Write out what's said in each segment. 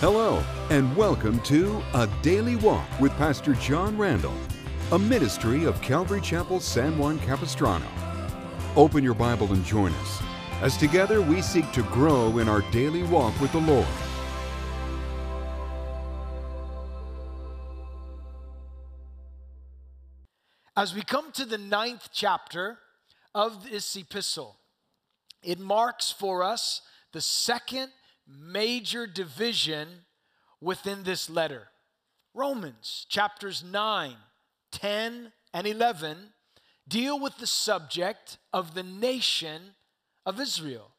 Hello, and welcome to A Daily Walk with Pastor John Randall, a ministry of Calvary Chapel San Juan Capistrano. Open your Bible and join us as together we seek to grow in our daily walk with the Lord. As we come to the ninth chapter of this epistle, it marks for us the second major division within this letter. Romans chapters 9, 10, and 11 deal with the subject of the nation of Israel.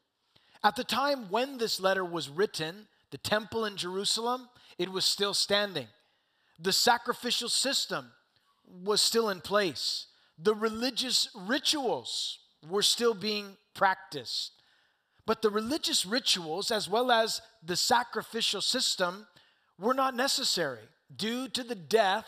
At the time when this letter was written, the temple in Jerusalem, it was still standing. The sacrificial system was still in place. The religious rituals were still being practiced. But the religious rituals, as well as the sacrificial system, were not necessary due to the death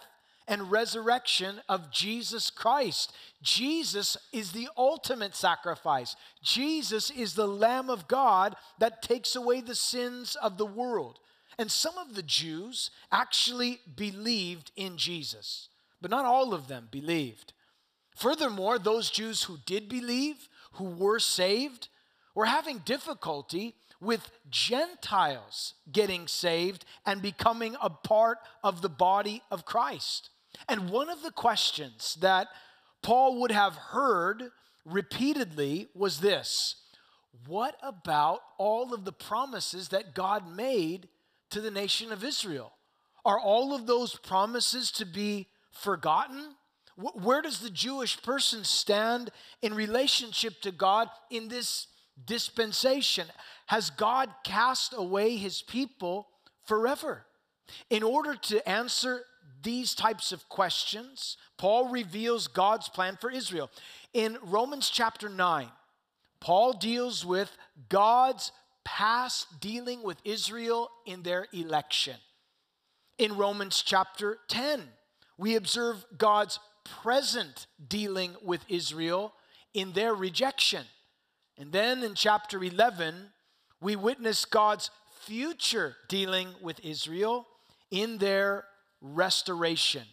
and resurrection of Jesus Christ. Jesus is the ultimate sacrifice. Jesus is the Lamb of God that takes away the sins of the world. And some of the Jews actually believed in Jesus, but not all of them believed. Furthermore, those Jews who did believe, who were saved, were having difficulty with Gentiles getting saved and becoming a part of the body of Christ. And one of the questions that Paul would have heard repeatedly was this What about all of the promises that God made to the nation of Israel? Are all of those promises to be forgotten? Where does the Jewish person stand in relationship to God in this dispensation? Has God cast away his people forever? In order to answer these types of questions, Paul reveals God's plan for Israel. In Romans chapter 9, Paul deals with God's past dealing with Israel in their election. In Romans chapter 10, we observe God's present dealing with Israel in their rejection. And then in chapter 11, we witness God's future dealing with Israel in their restoration.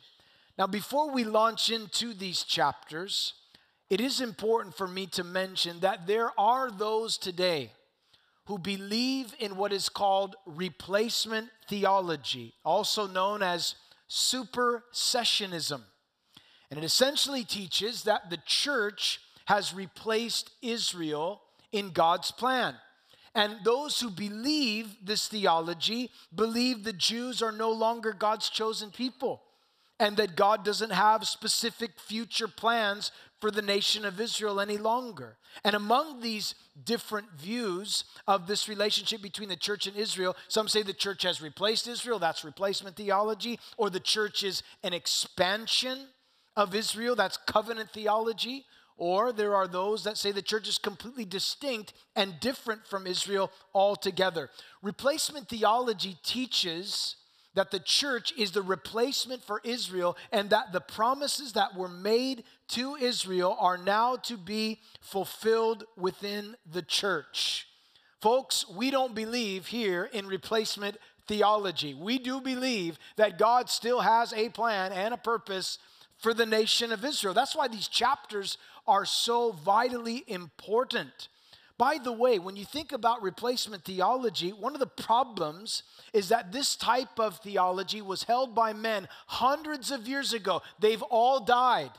Now, before we launch into these chapters, it is important for me to mention that there are those today who believe in what is called replacement theology, also known as supersessionism. And it essentially teaches that the church has replaced Israel in God's plan. And those who believe this theology believe the Jews are no longer God's chosen people and that God doesn't have specific future plans for the nation of Israel any longer. And among these different views of this relationship between the church and Israel, some say the church has replaced Israel, that's replacement theology, or the church is an expansion of Israel, that's covenant theology. Or there are those that say the church is completely distinct and different from Israel altogether. Replacement theology teaches that the church is the replacement for Israel and that the promises that were made to Israel are now to be fulfilled within the church. Folks, we don't believe here in replacement theology. We do believe that God still has a plan and a purpose for the nation of Israel. That's why these chapters are so vitally important. By the way, when you think about replacement theology, one of the problems is that this type of theology was held by men hundreds of years ago. They've all died.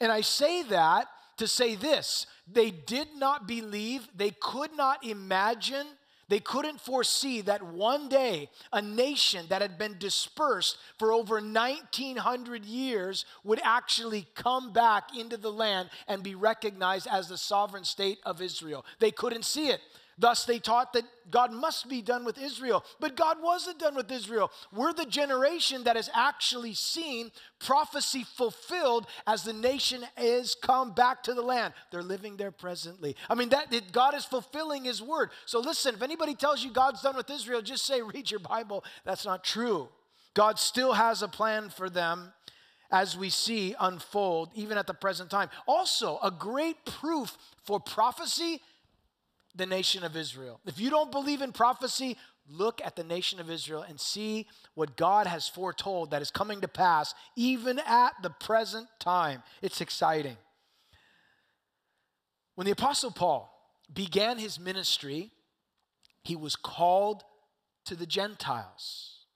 And I say that to say this they did not believe, they could not imagine they couldn't foresee that one day a nation that had been dispersed for over 1900 years would actually come back into the land and be recognized as the sovereign state of Israel. They couldn't see it. Thus, they taught that God must be done with Israel. But God wasn't done with Israel. We're the generation that has actually seen prophecy fulfilled as the nation is come back to the land. They're living there presently. I mean, that God is fulfilling His word. So, listen, if anybody tells you God's done with Israel, just say, read your Bible. That's not true. God still has a plan for them as we see unfold, even at the present time. Also, a great proof for prophecy the nation of Israel. If you don't believe in prophecy, look at the nation of Israel and see what God has foretold that is coming to pass even at the present time. It's exciting. When the Apostle Paul began his ministry, he was called to the Gentiles,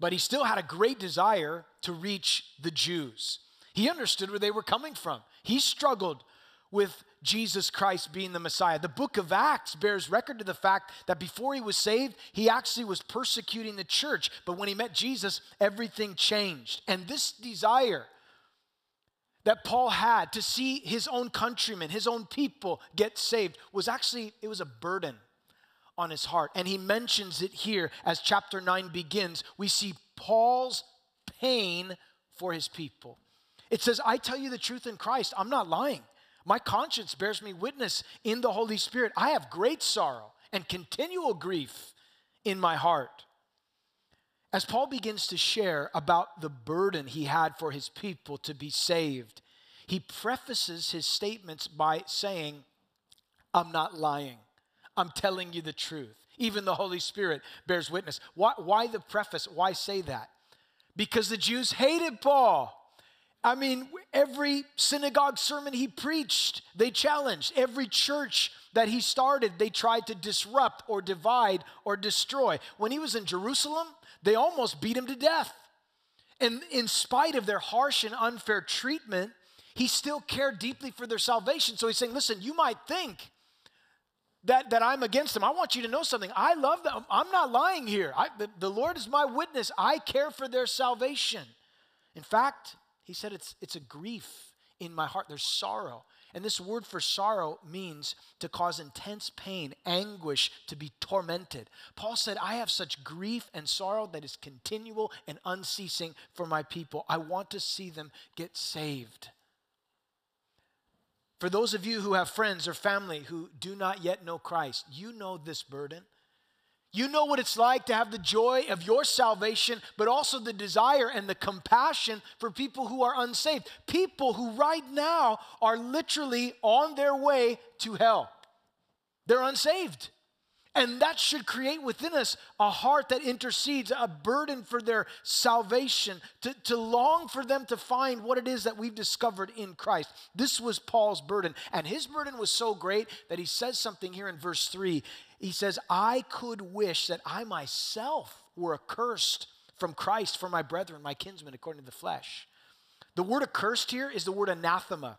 but he still had a great desire to reach the Jews. He understood where they were coming from. He struggled with Jesus Christ being the Messiah. The book of Acts bears record to the fact that before he was saved, he actually was persecuting the church. But when he met Jesus, everything changed. And this desire that Paul had to see his own countrymen, his own people get saved was actually it was a burden on his heart. And he mentions it here as chapter 9 begins. We see Paul's pain for his people. It says, I tell you the truth in Christ. I'm not lying. My conscience bears me witness in the Holy Spirit. I have great sorrow and continual grief in my heart. As Paul begins to share about the burden he had for his people to be saved, he prefaces his statements by saying, I'm not lying. I'm telling you the truth. Even the Holy Spirit bears witness. Why, why the preface? Why say that? Because the Jews hated Paul. I mean, every synagogue sermon he preached, they challenged. Every church that he started, they tried to disrupt or divide or destroy. When he was in Jerusalem, they almost beat him to death. And in spite of their harsh and unfair treatment, he still cared deeply for their salvation. So he's saying, listen, you might think that, that I'm against them. I want you to know something. I love them. I'm not lying here. I, the, the Lord is my witness. I care for their salvation. In fact, he said, it's, it's a grief in my heart. There's sorrow. And this word for sorrow means to cause intense pain, anguish, to be tormented. Paul said, I have such grief and sorrow that is continual and unceasing for my people. I want to see them get saved. For those of you who have friends or family who do not yet know Christ, you know this burden. You know what it's like to have the joy of your salvation, but also the desire and the compassion for people who are unsaved. People who right now are literally on their way to hell. They're unsaved. And that should create within us a heart that intercedes, a burden for their salvation, to, to long for them to find what it is that we've discovered in Christ. This was Paul's burden. And his burden was so great that he says something here in verse 3. He says, I could wish that I myself were accursed from Christ for my brethren, my kinsmen, according to the flesh. The word accursed here is the word anathema.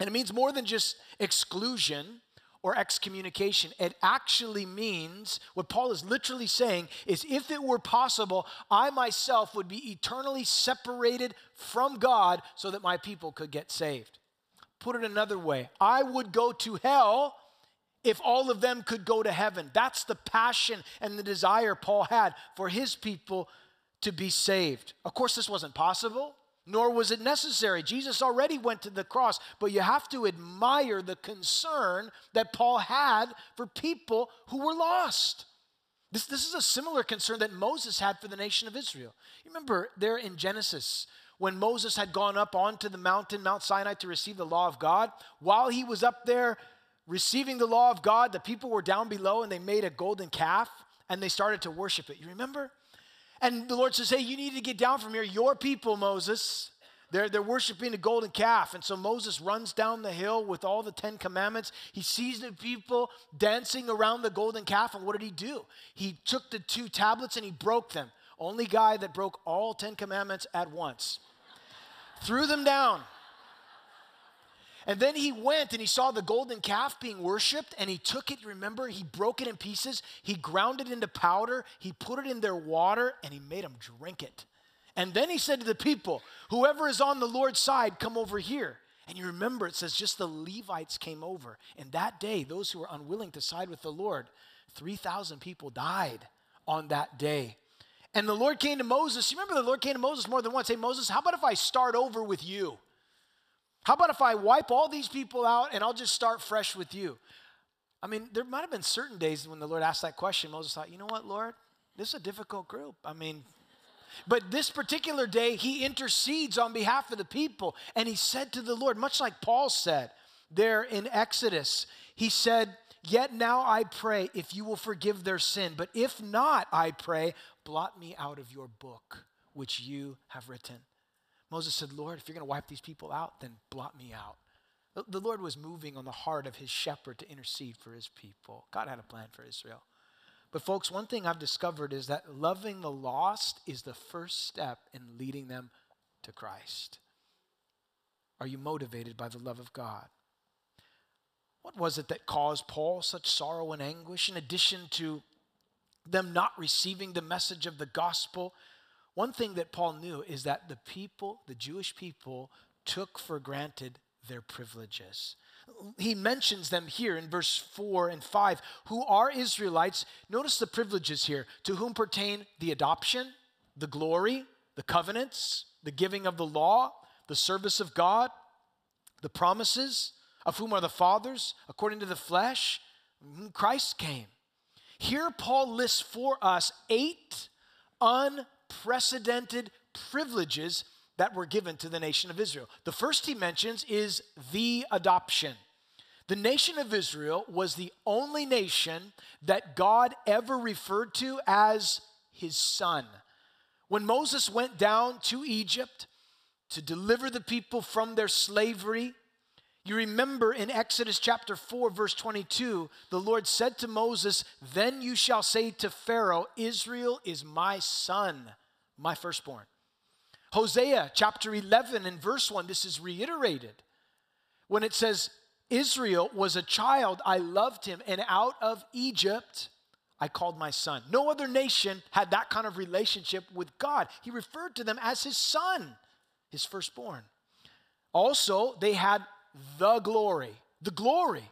And it means more than just exclusion or excommunication. It actually means what Paul is literally saying is if it were possible, I myself would be eternally separated from God so that my people could get saved. Put it another way, I would go to hell if all of them could go to heaven. That's the passion and the desire Paul had for his people to be saved. Of course, this wasn't possible nor was it necessary. Jesus already went to the cross, but you have to admire the concern that Paul had for people who were lost. This, this is a similar concern that Moses had for the nation of Israel. You remember there in Genesis, when Moses had gone up onto the mountain, Mount Sinai, to receive the law of God, while he was up there receiving the law of God, the people were down below and they made a golden calf and they started to worship it. You remember? And the Lord says, Hey, you need to get down from here. Your people, Moses, they're, they're worshiping the golden calf. And so Moses runs down the hill with all the Ten Commandments. He sees the people dancing around the golden calf. And what did he do? He took the two tablets and he broke them. Only guy that broke all Ten Commandments at once. Threw them down. And then he went and he saw the golden calf being worshiped and he took it, remember, he broke it in pieces, he ground it into powder, he put it in their water, and he made them drink it. And then he said to the people, Whoever is on the Lord's side, come over here. And you remember it says just the Levites came over. And that day, those who were unwilling to side with the Lord, 3,000 people died on that day. And the Lord came to Moses. You remember the Lord came to Moses more than once. Hey, Moses, how about if I start over with you? How about if I wipe all these people out and I'll just start fresh with you? I mean, there might have been certain days when the Lord asked that question. Moses thought, you know what, Lord? This is a difficult group. I mean, but this particular day, he intercedes on behalf of the people. And he said to the Lord, much like Paul said there in Exodus, he said, Yet now I pray if you will forgive their sin. But if not, I pray, blot me out of your book, which you have written. Moses said, Lord, if you're going to wipe these people out, then blot me out. The Lord was moving on the heart of his shepherd to intercede for his people. God had a plan for Israel. But, folks, one thing I've discovered is that loving the lost is the first step in leading them to Christ. Are you motivated by the love of God? What was it that caused Paul such sorrow and anguish? In addition to them not receiving the message of the gospel, one thing that Paul knew is that the people, the Jewish people, took for granted their privileges. He mentions them here in verse 4 and 5, who are Israelites. Notice the privileges here to whom pertain the adoption, the glory, the covenants, the giving of the law, the service of God, the promises, of whom are the fathers, according to the flesh. Christ came. Here, Paul lists for us eight unprecedented privileges that were given to the nation of Israel. The first he mentions is the adoption. The nation of Israel was the only nation that God ever referred to as his son. When Moses went down to Egypt to deliver the people from their slavery, you remember in Exodus chapter 4, verse 22, the Lord said to Moses, Then you shall say to Pharaoh, Israel is my son, my firstborn. Hosea chapter 11 and verse 1, this is reiterated when it says, Israel was a child, I loved him, and out of Egypt I called my son. No other nation had that kind of relationship with God. He referred to them as his son, his firstborn. Also, they had the glory, the glory.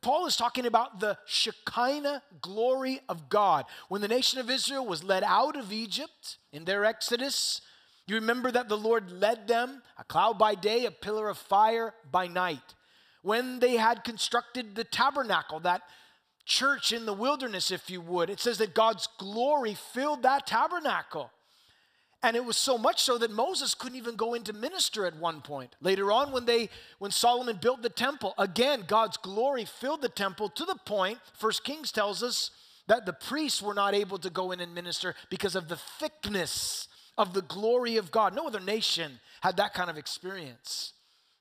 Paul is talking about the Shekinah glory of God. When the nation of Israel was led out of Egypt in their exodus, you remember that the Lord led them, a cloud by day, a pillar of fire by night. When they had constructed the tabernacle, that church in the wilderness, if you would, it says that God's glory filled that tabernacle. And it was so much so that Moses couldn't even go in to minister at one point. Later on, when they when Solomon built the temple, again, God's glory filled the temple to the point, First Kings tells us, that the priests were not able to go in and minister because of the thickness of the glory of God. No other nation had that kind of experience.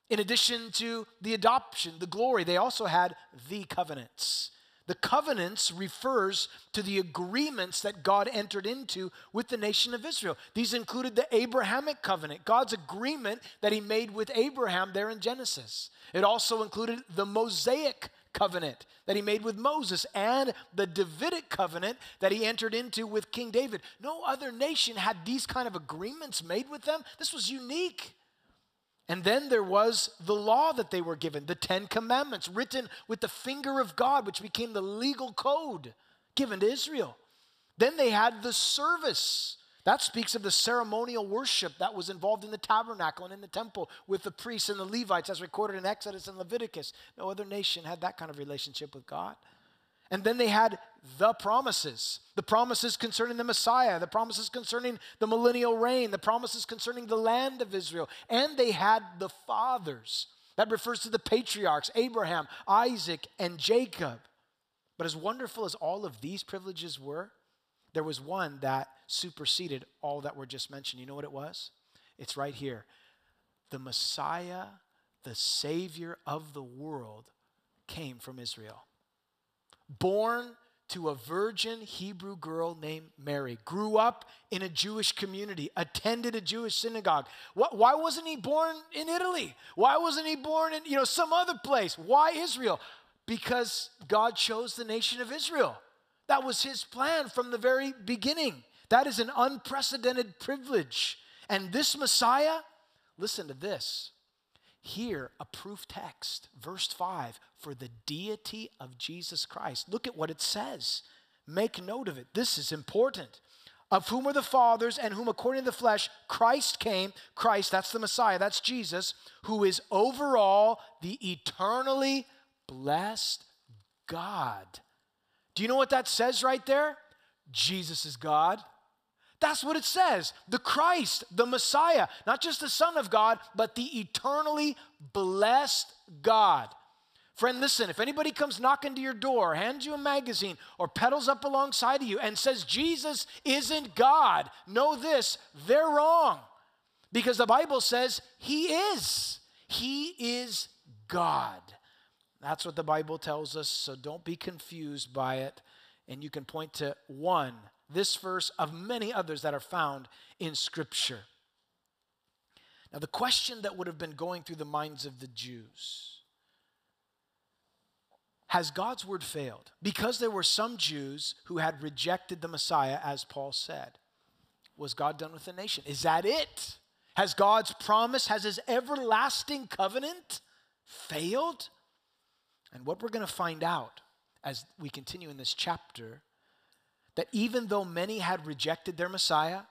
In addition to the adoption, the glory, they also had the covenants. The covenants refers to the agreements that God entered into with the nation of Israel. These included the Abrahamic covenant, God's agreement that he made with Abraham there in Genesis. It also included the Mosaic covenant that he made with Moses and the Davidic covenant that he entered into with King David. No other nation had these kind of agreements made with them. This was unique. And then there was the law that they were given, the Ten Commandments, written with the finger of God, which became the legal code given to Israel. Then they had the service that speaks of the ceremonial worship that was involved in the tabernacle and in the temple with the priests and the Levites, as recorded in Exodus and Leviticus. No other nation had that kind of relationship with God. And then they had the promises the promises concerning the Messiah, the promises concerning the millennial reign, the promises concerning the land of Israel. And they had the fathers. That refers to the patriarchs Abraham, Isaac, and Jacob. But as wonderful as all of these privileges were, there was one that superseded all that were just mentioned. You know what it was? It's right here. The Messiah, the Savior of the world, came from Israel. Born to a virgin Hebrew girl named Mary, grew up in a Jewish community, attended a Jewish synagogue. Why wasn't he born in Italy? Why wasn't he born in you know some other place? Why Israel? Because God chose the nation of Israel. That was his plan from the very beginning. That is an unprecedented privilege. And this Messiah, listen to this. Here, a proof text, verse 5, for the deity of Jesus Christ. Look at what it says. Make note of it. This is important. Of whom are the fathers, and whom according to the flesh Christ came. Christ, that's the Messiah, that's Jesus, who is over all the eternally blessed God do you know what that says right there? Jesus is God. That's what it says. The Christ, the Messiah, not just the Son of God, but the eternally blessed God. Friend, listen, if anybody comes knocking to your door, hands you a magazine, or pedals up alongside of you and says Jesus isn't God, know this, they're wrong. Because the Bible says he is. He is God. That's what the Bible tells us, so don't be confused by it. And you can point to one, this verse, of many others that are found in Scripture. Now, the question that would have been going through the minds of the Jews has God's word failed? Because there were some Jews who had rejected the Messiah, as Paul said. Was God done with the nation? Is that it? Has God's promise, has his everlasting covenant failed? And what we're going to find out as we continue in this chapter that even though many had rejected their Messiah,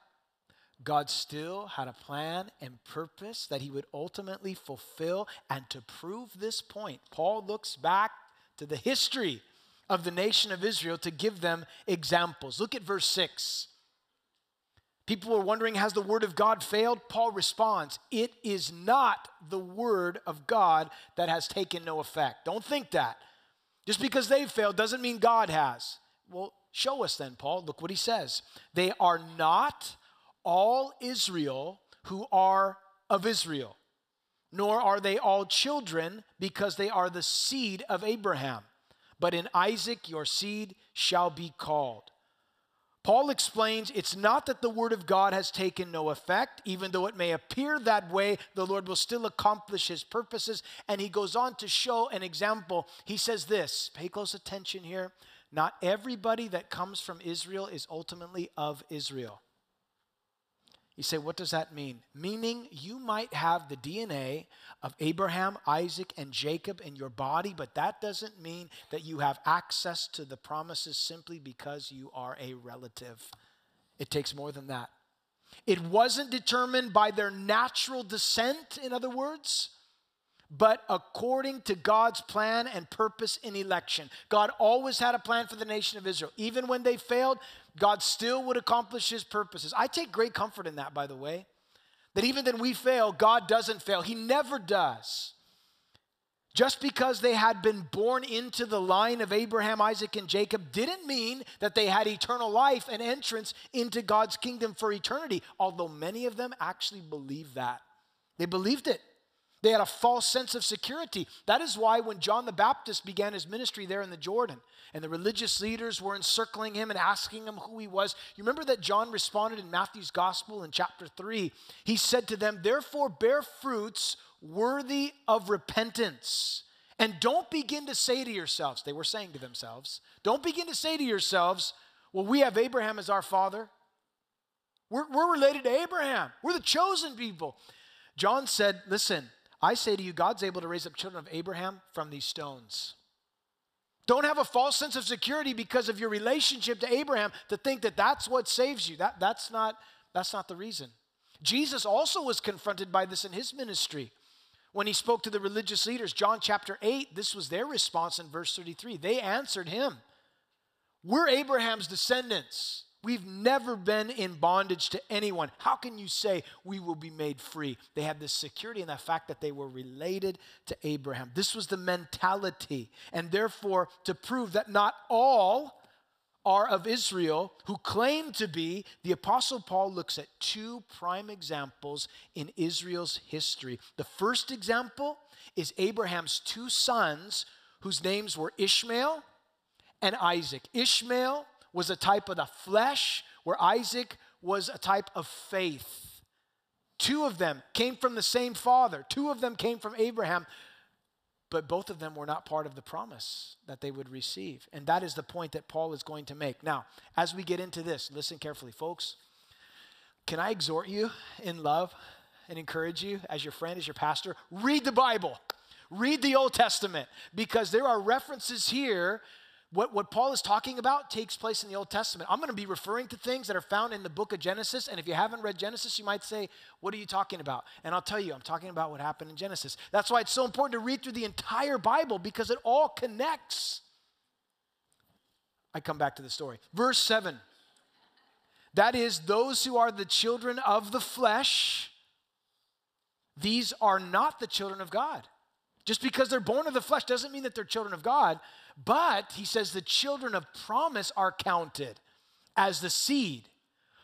God still had a plan and purpose that he would ultimately fulfill. And to prove this point, Paul looks back to the history of the nation of Israel to give them examples. Look at verse 6. People were wondering, has the word of God failed? Paul responds, it is not the word of God that has taken no effect. Don't think that. Just because they failed doesn't mean God has. Well, show us then, Paul. Look what he says. They are not all Israel who are of Israel nor are they all children, because they are the seed of Abraham. But in Isaac your seed shall be called. Paul explains it's not that the word of God has taken no effect, even though it may appear that way, the Lord will still accomplish his purposes. And he goes on to show an example. He says this pay close attention here. Not everybody that comes from Israel is ultimately of Israel. You say, what does that mean? Meaning you might have the DNA of Abraham, Isaac, and Jacob in your body, but that doesn't mean that you have access to the promises simply because you are a relative. It takes more than that. It wasn't determined by their natural descent, in other words but according to God's plan and purpose in election. God always had a plan for the nation of Israel. Even when they failed, God still would accomplish his purposes. I take great comfort in that, by the way, that even when we fail, God doesn't fail. He never does. Just because they had been born into the line of Abraham, Isaac, and Jacob didn't mean that they had eternal life and entrance into God's kingdom for eternity, although many of them actually believed that. They believed it. They had a false sense of security. That is why when John the Baptist began his ministry there in the Jordan and the religious leaders were encircling him and asking him who he was, you remember that John responded in Matthew's gospel in chapter 3. He said to them, Therefore, bear fruits worthy of repentance. And don't begin to say to yourselves, they were saying to themselves, don't begin to say to yourselves, Well, we have Abraham as our father. We're, we're related to Abraham, we're the chosen people. John said, Listen, I say to you, God's able to raise up children of Abraham from these stones. Don't have a false sense of security because of your relationship to Abraham to think that that's what saves you. That, that's, not, that's not the reason. Jesus also was confronted by this in his ministry. When he spoke to the religious leaders, John chapter 8, this was their response in verse 33. They answered him, We're Abraham's descendants. We've never been in bondage to anyone. How can you say we will be made free? They had this security in the fact that they were related to Abraham. This was the mentality. And therefore, to prove that not all are of Israel who claim to be, the Apostle Paul looks at two prime examples in Israel's history. The first example is Abraham's two sons whose names were Ishmael and Isaac. Ishmael was a type of the flesh, where Isaac was a type of faith. Two of them came from the same father, two of them came from Abraham, but both of them were not part of the promise that they would receive. And that is the point that Paul is going to make. Now, as we get into this, listen carefully, folks. Can I exhort you in love and encourage you as your friend, as your pastor? Read the Bible. Read the Old Testament because there are references here what, what Paul is talking about takes place in the Old Testament. I'm going to be referring to things that are found in the book of Genesis. And if you haven't read Genesis, you might say, What are you talking about? And I'll tell you, I'm talking about what happened in Genesis. That's why it's so important to read through the entire Bible because it all connects. I come back to the story. Verse 7 that is, those who are the children of the flesh, these are not the children of God. Just because they're born of the flesh doesn't mean that they're children of God. But he says the children of promise are counted as the seed.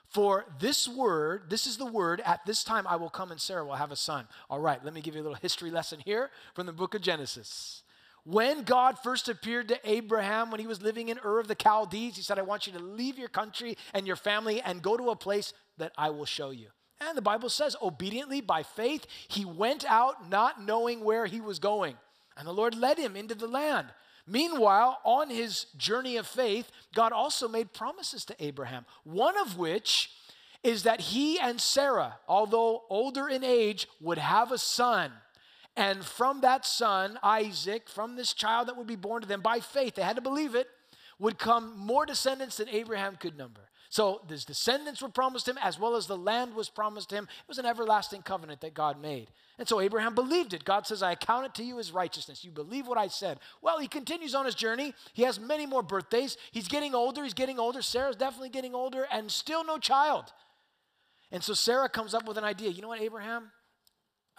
For this word, this is the word, at this time I will come and Sarah will have a son. All right, let me give you a little history lesson here from the book of Genesis. When God first appeared to Abraham when he was living in Ur of the Chaldees, he said, I want you to leave your country and your family and go to a place that I will show you. And the Bible says, obediently, by faith, he went out not knowing where he was going. And the Lord led him into the land. Meanwhile, on his journey of faith, God also made promises to Abraham, one of which is that he and Sarah, although older in age, would have a son. And from that son, Isaac, from this child that would be born to them by faith, they had to believe it, would come more descendants than Abraham could number. So his descendants were promised him as well as the land was promised him. It was an everlasting covenant that God made. And so Abraham believed it. God says, I account it to you as righteousness. You believe what I said. Well, he continues on his journey. He has many more birthdays. He's getting older. He's getting older. Sarah's definitely getting older and still no child. And so Sarah comes up with an idea. You know what, Abraham?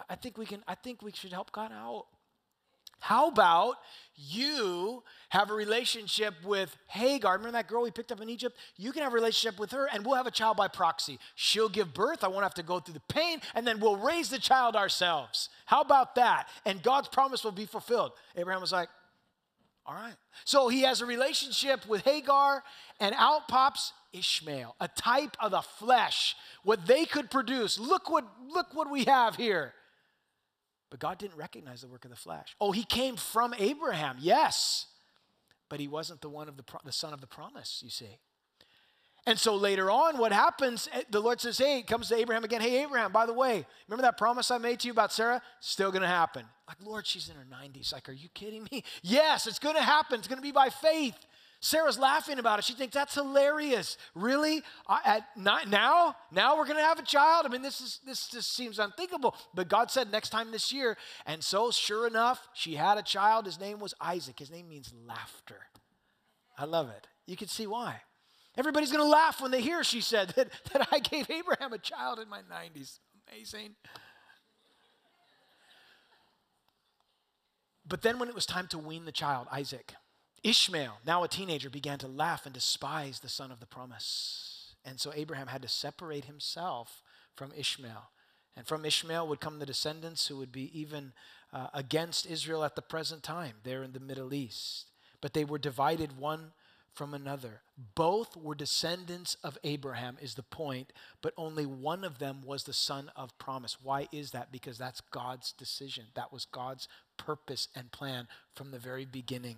I think we can, I think we should help God out. How about you have a relationship with Hagar? Remember that girl we picked up in Egypt? You can have a relationship with her and we'll have a child by proxy. She'll give birth. I won't have to go through the pain and then we'll raise the child ourselves. How about that? And God's promise will be fulfilled. Abraham was like, all right. So he has a relationship with Hagar and out pops Ishmael, a type of the flesh, what they could produce. Look what, look what we have here. But God didn't recognize the work of the flesh. Oh, he came from Abraham, yes, but he wasn't the one of the, the son of the promise, you see. And so later on, what happens, eh, the Lord says, Hey, comes to Abraham again. Hey, Abraham, by the way, remember that promise I made to you about Sarah? Still gonna happen. Like, Lord, she's in her 90s. Like, are you kidding me? Yes, it's gonna happen. It's gonna be by faith. Sarah's laughing about it. She thinks that's hilarious. Really? now? Now we're going to have a child? I mean, this is this just seems unthinkable. But God said next time this year. And so, sure enough, she had a child. His name was Isaac. His name means laughter. I love it. You can see why. Everybody's going to laugh when they hear, she said, that, that I gave Abraham a child in my 90s. Amazing. But then, when it was time to wean the child, Isaac, Ishmael, now a teenager, began to laugh and despise the son of the promise. And so Abraham had to separate himself from Ishmael. And from Ishmael would come the descendants who would be even uh, against Israel at the present time, there in the Middle East. But they were divided one from another. Both were descendants of Abraham, is the point, but only one of them was the son of promise. Why is that? Because that's God's decision. That was God's purpose and plan from the very beginning.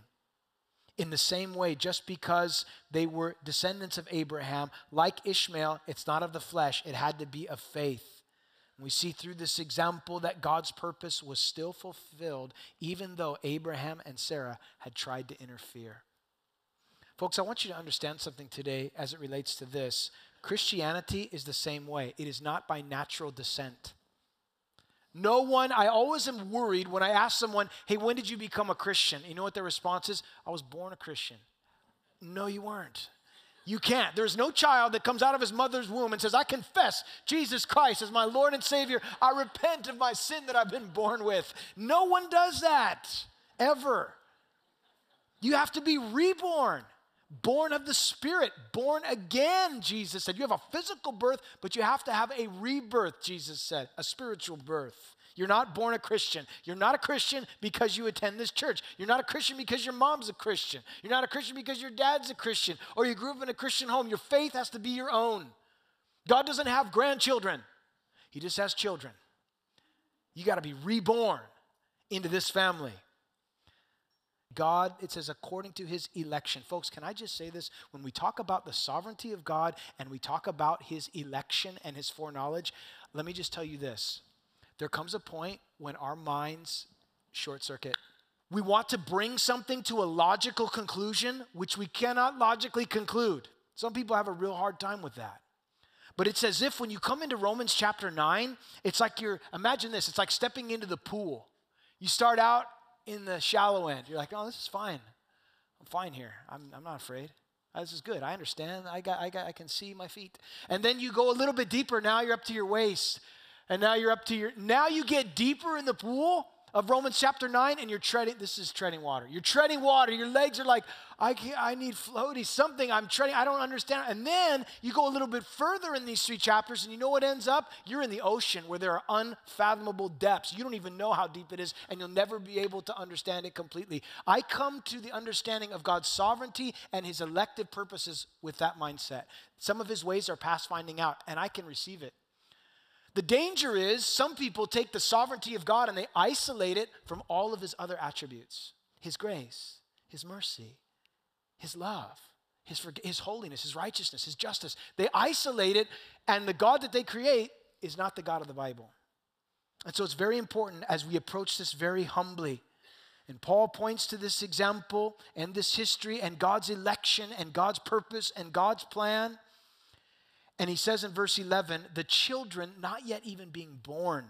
In the same way, just because they were descendants of Abraham, like Ishmael, it's not of the flesh, it had to be of faith. We see through this example that God's purpose was still fulfilled, even though Abraham and Sarah had tried to interfere. Folks, I want you to understand something today as it relates to this. Christianity is the same way, it is not by natural descent. No one, I always am worried when I ask someone, hey, when did you become a Christian? You know what their response is? I was born a Christian. No, you weren't. You can't. There's no child that comes out of his mother's womb and says, I confess Jesus Christ as my Lord and Savior. I repent of my sin that I've been born with. No one does that, ever. You have to be reborn, born of the Spirit, born again, Jesus said. You have a physical birth, but you have to have a rebirth, Jesus said, a spiritual birth. You're not born a Christian. You're not a Christian because you attend this church. You're not a Christian because your mom's a Christian. You're not a Christian because your dad's a Christian or you grew up in a Christian home. Your faith has to be your own. God doesn't have grandchildren, He just has children. You got to be reborn into this family. God, it says, according to his election. Folks, can I just say this? When we talk about the sovereignty of God and we talk about his election and his foreknowledge, let me just tell you this there comes a point when our minds short circuit. We want to bring something to a logical conclusion, which we cannot logically conclude. Some people have a real hard time with that. But it's as if when you come into Romans chapter 9, it's like you're, imagine this, it's like stepping into the pool. You start out in the shallow end. You're like, oh, this is fine. I'm fine here. I'm, I'm not afraid. Oh, this is good. I understand. I, got, I, got, I can see my feet. And then you go a little bit deeper. Now you're up to your waist and now you're up to your now you get deeper in the pool of Romans chapter 9 and you're treading, this is treading water. You're treading water. Your legs are like, I, I need floaty, something I'm treading, I don't understand. And then you go a little bit further in these three chapters and you know what ends up? You're in the ocean where there are unfathomable depths. You don't even know how deep it is and you'll never be able to understand it completely. I come to the understanding of God's sovereignty and his elective purposes with that mindset. Some of his ways are past finding out and I can receive it. The danger is some people take the sovereignty of God and they isolate it from all of his other attributes his grace, his mercy, his love, his, his holiness, his righteousness, his justice. They isolate it, and the God that they create is not the God of the Bible. And so it's very important as we approach this very humbly. And Paul points to this example and this history and God's election and God's purpose and God's plan. And he says in verse 11, the children not yet even being born,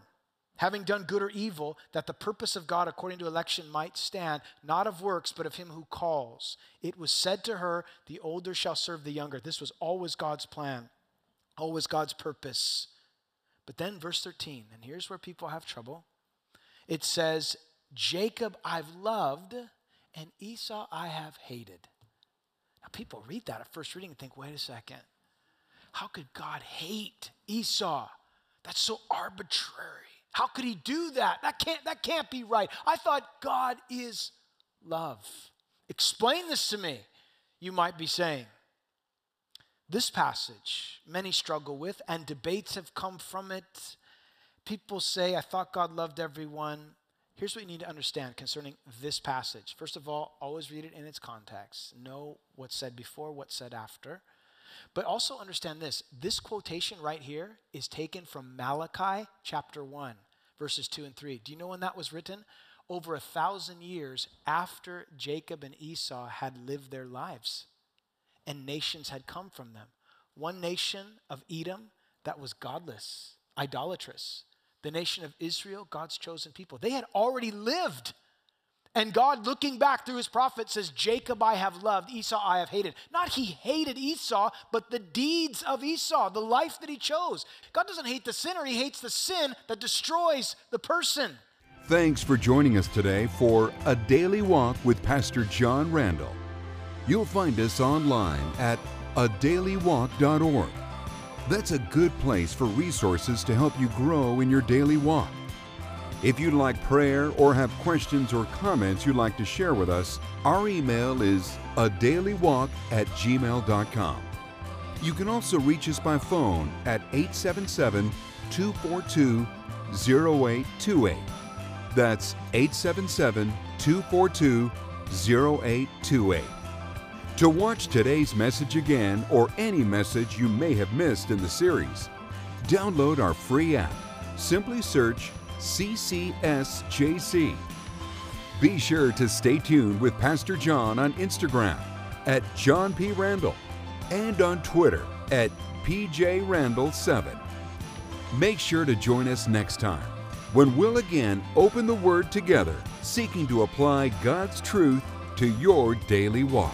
having done good or evil, that the purpose of God according to election might stand, not of works, but of him who calls. It was said to her, The older shall serve the younger. This was always God's plan, always God's purpose. But then, verse 13, and here's where people have trouble it says, Jacob I've loved, and Esau I have hated. Now, people read that at first reading and think, wait a second. How could God hate Esau? That's so arbitrary. How could he do that? That can't, that can't be right. I thought God is love. Explain this to me, you might be saying. This passage, many struggle with, and debates have come from it. People say, I thought God loved everyone. Here's what you need to understand concerning this passage. First of all, always read it in its context. Know what's said before, what's said after. But also understand this this quotation right here is taken from Malachi chapter 1, verses 2 and 3. Do you know when that was written? Over a thousand years after Jacob and Esau had lived their lives, and nations had come from them. One nation of Edom that was godless, idolatrous. The nation of Israel, God's chosen people. They had already lived and God, looking back through his prophet, says, Jacob I have loved, Esau I have hated. Not he hated Esau, but the deeds of Esau, the life that he chose. God doesn't hate the sinner, he hates the sin that destroys the person. Thanks for joining us today for A Daily Walk with Pastor John Randall. You'll find us online at adailywalk.org. That's a good place for resources to help you grow in your daily walk. If you'd like prayer or have questions or comments you'd like to share with us, our email is a daily walk at gmail.com. You can also reach us by phone at 877 242 0828. That's 877 242 0828. To watch today's message again or any message you may have missed in the series, download our free app. Simply search CCSJC. Be sure to stay tuned with Pastor John on Instagram at John P. Randall and on Twitter at PJ Randall 7. Make sure to join us next time when we'll again open the Word together, seeking to apply God's truth to your daily walk.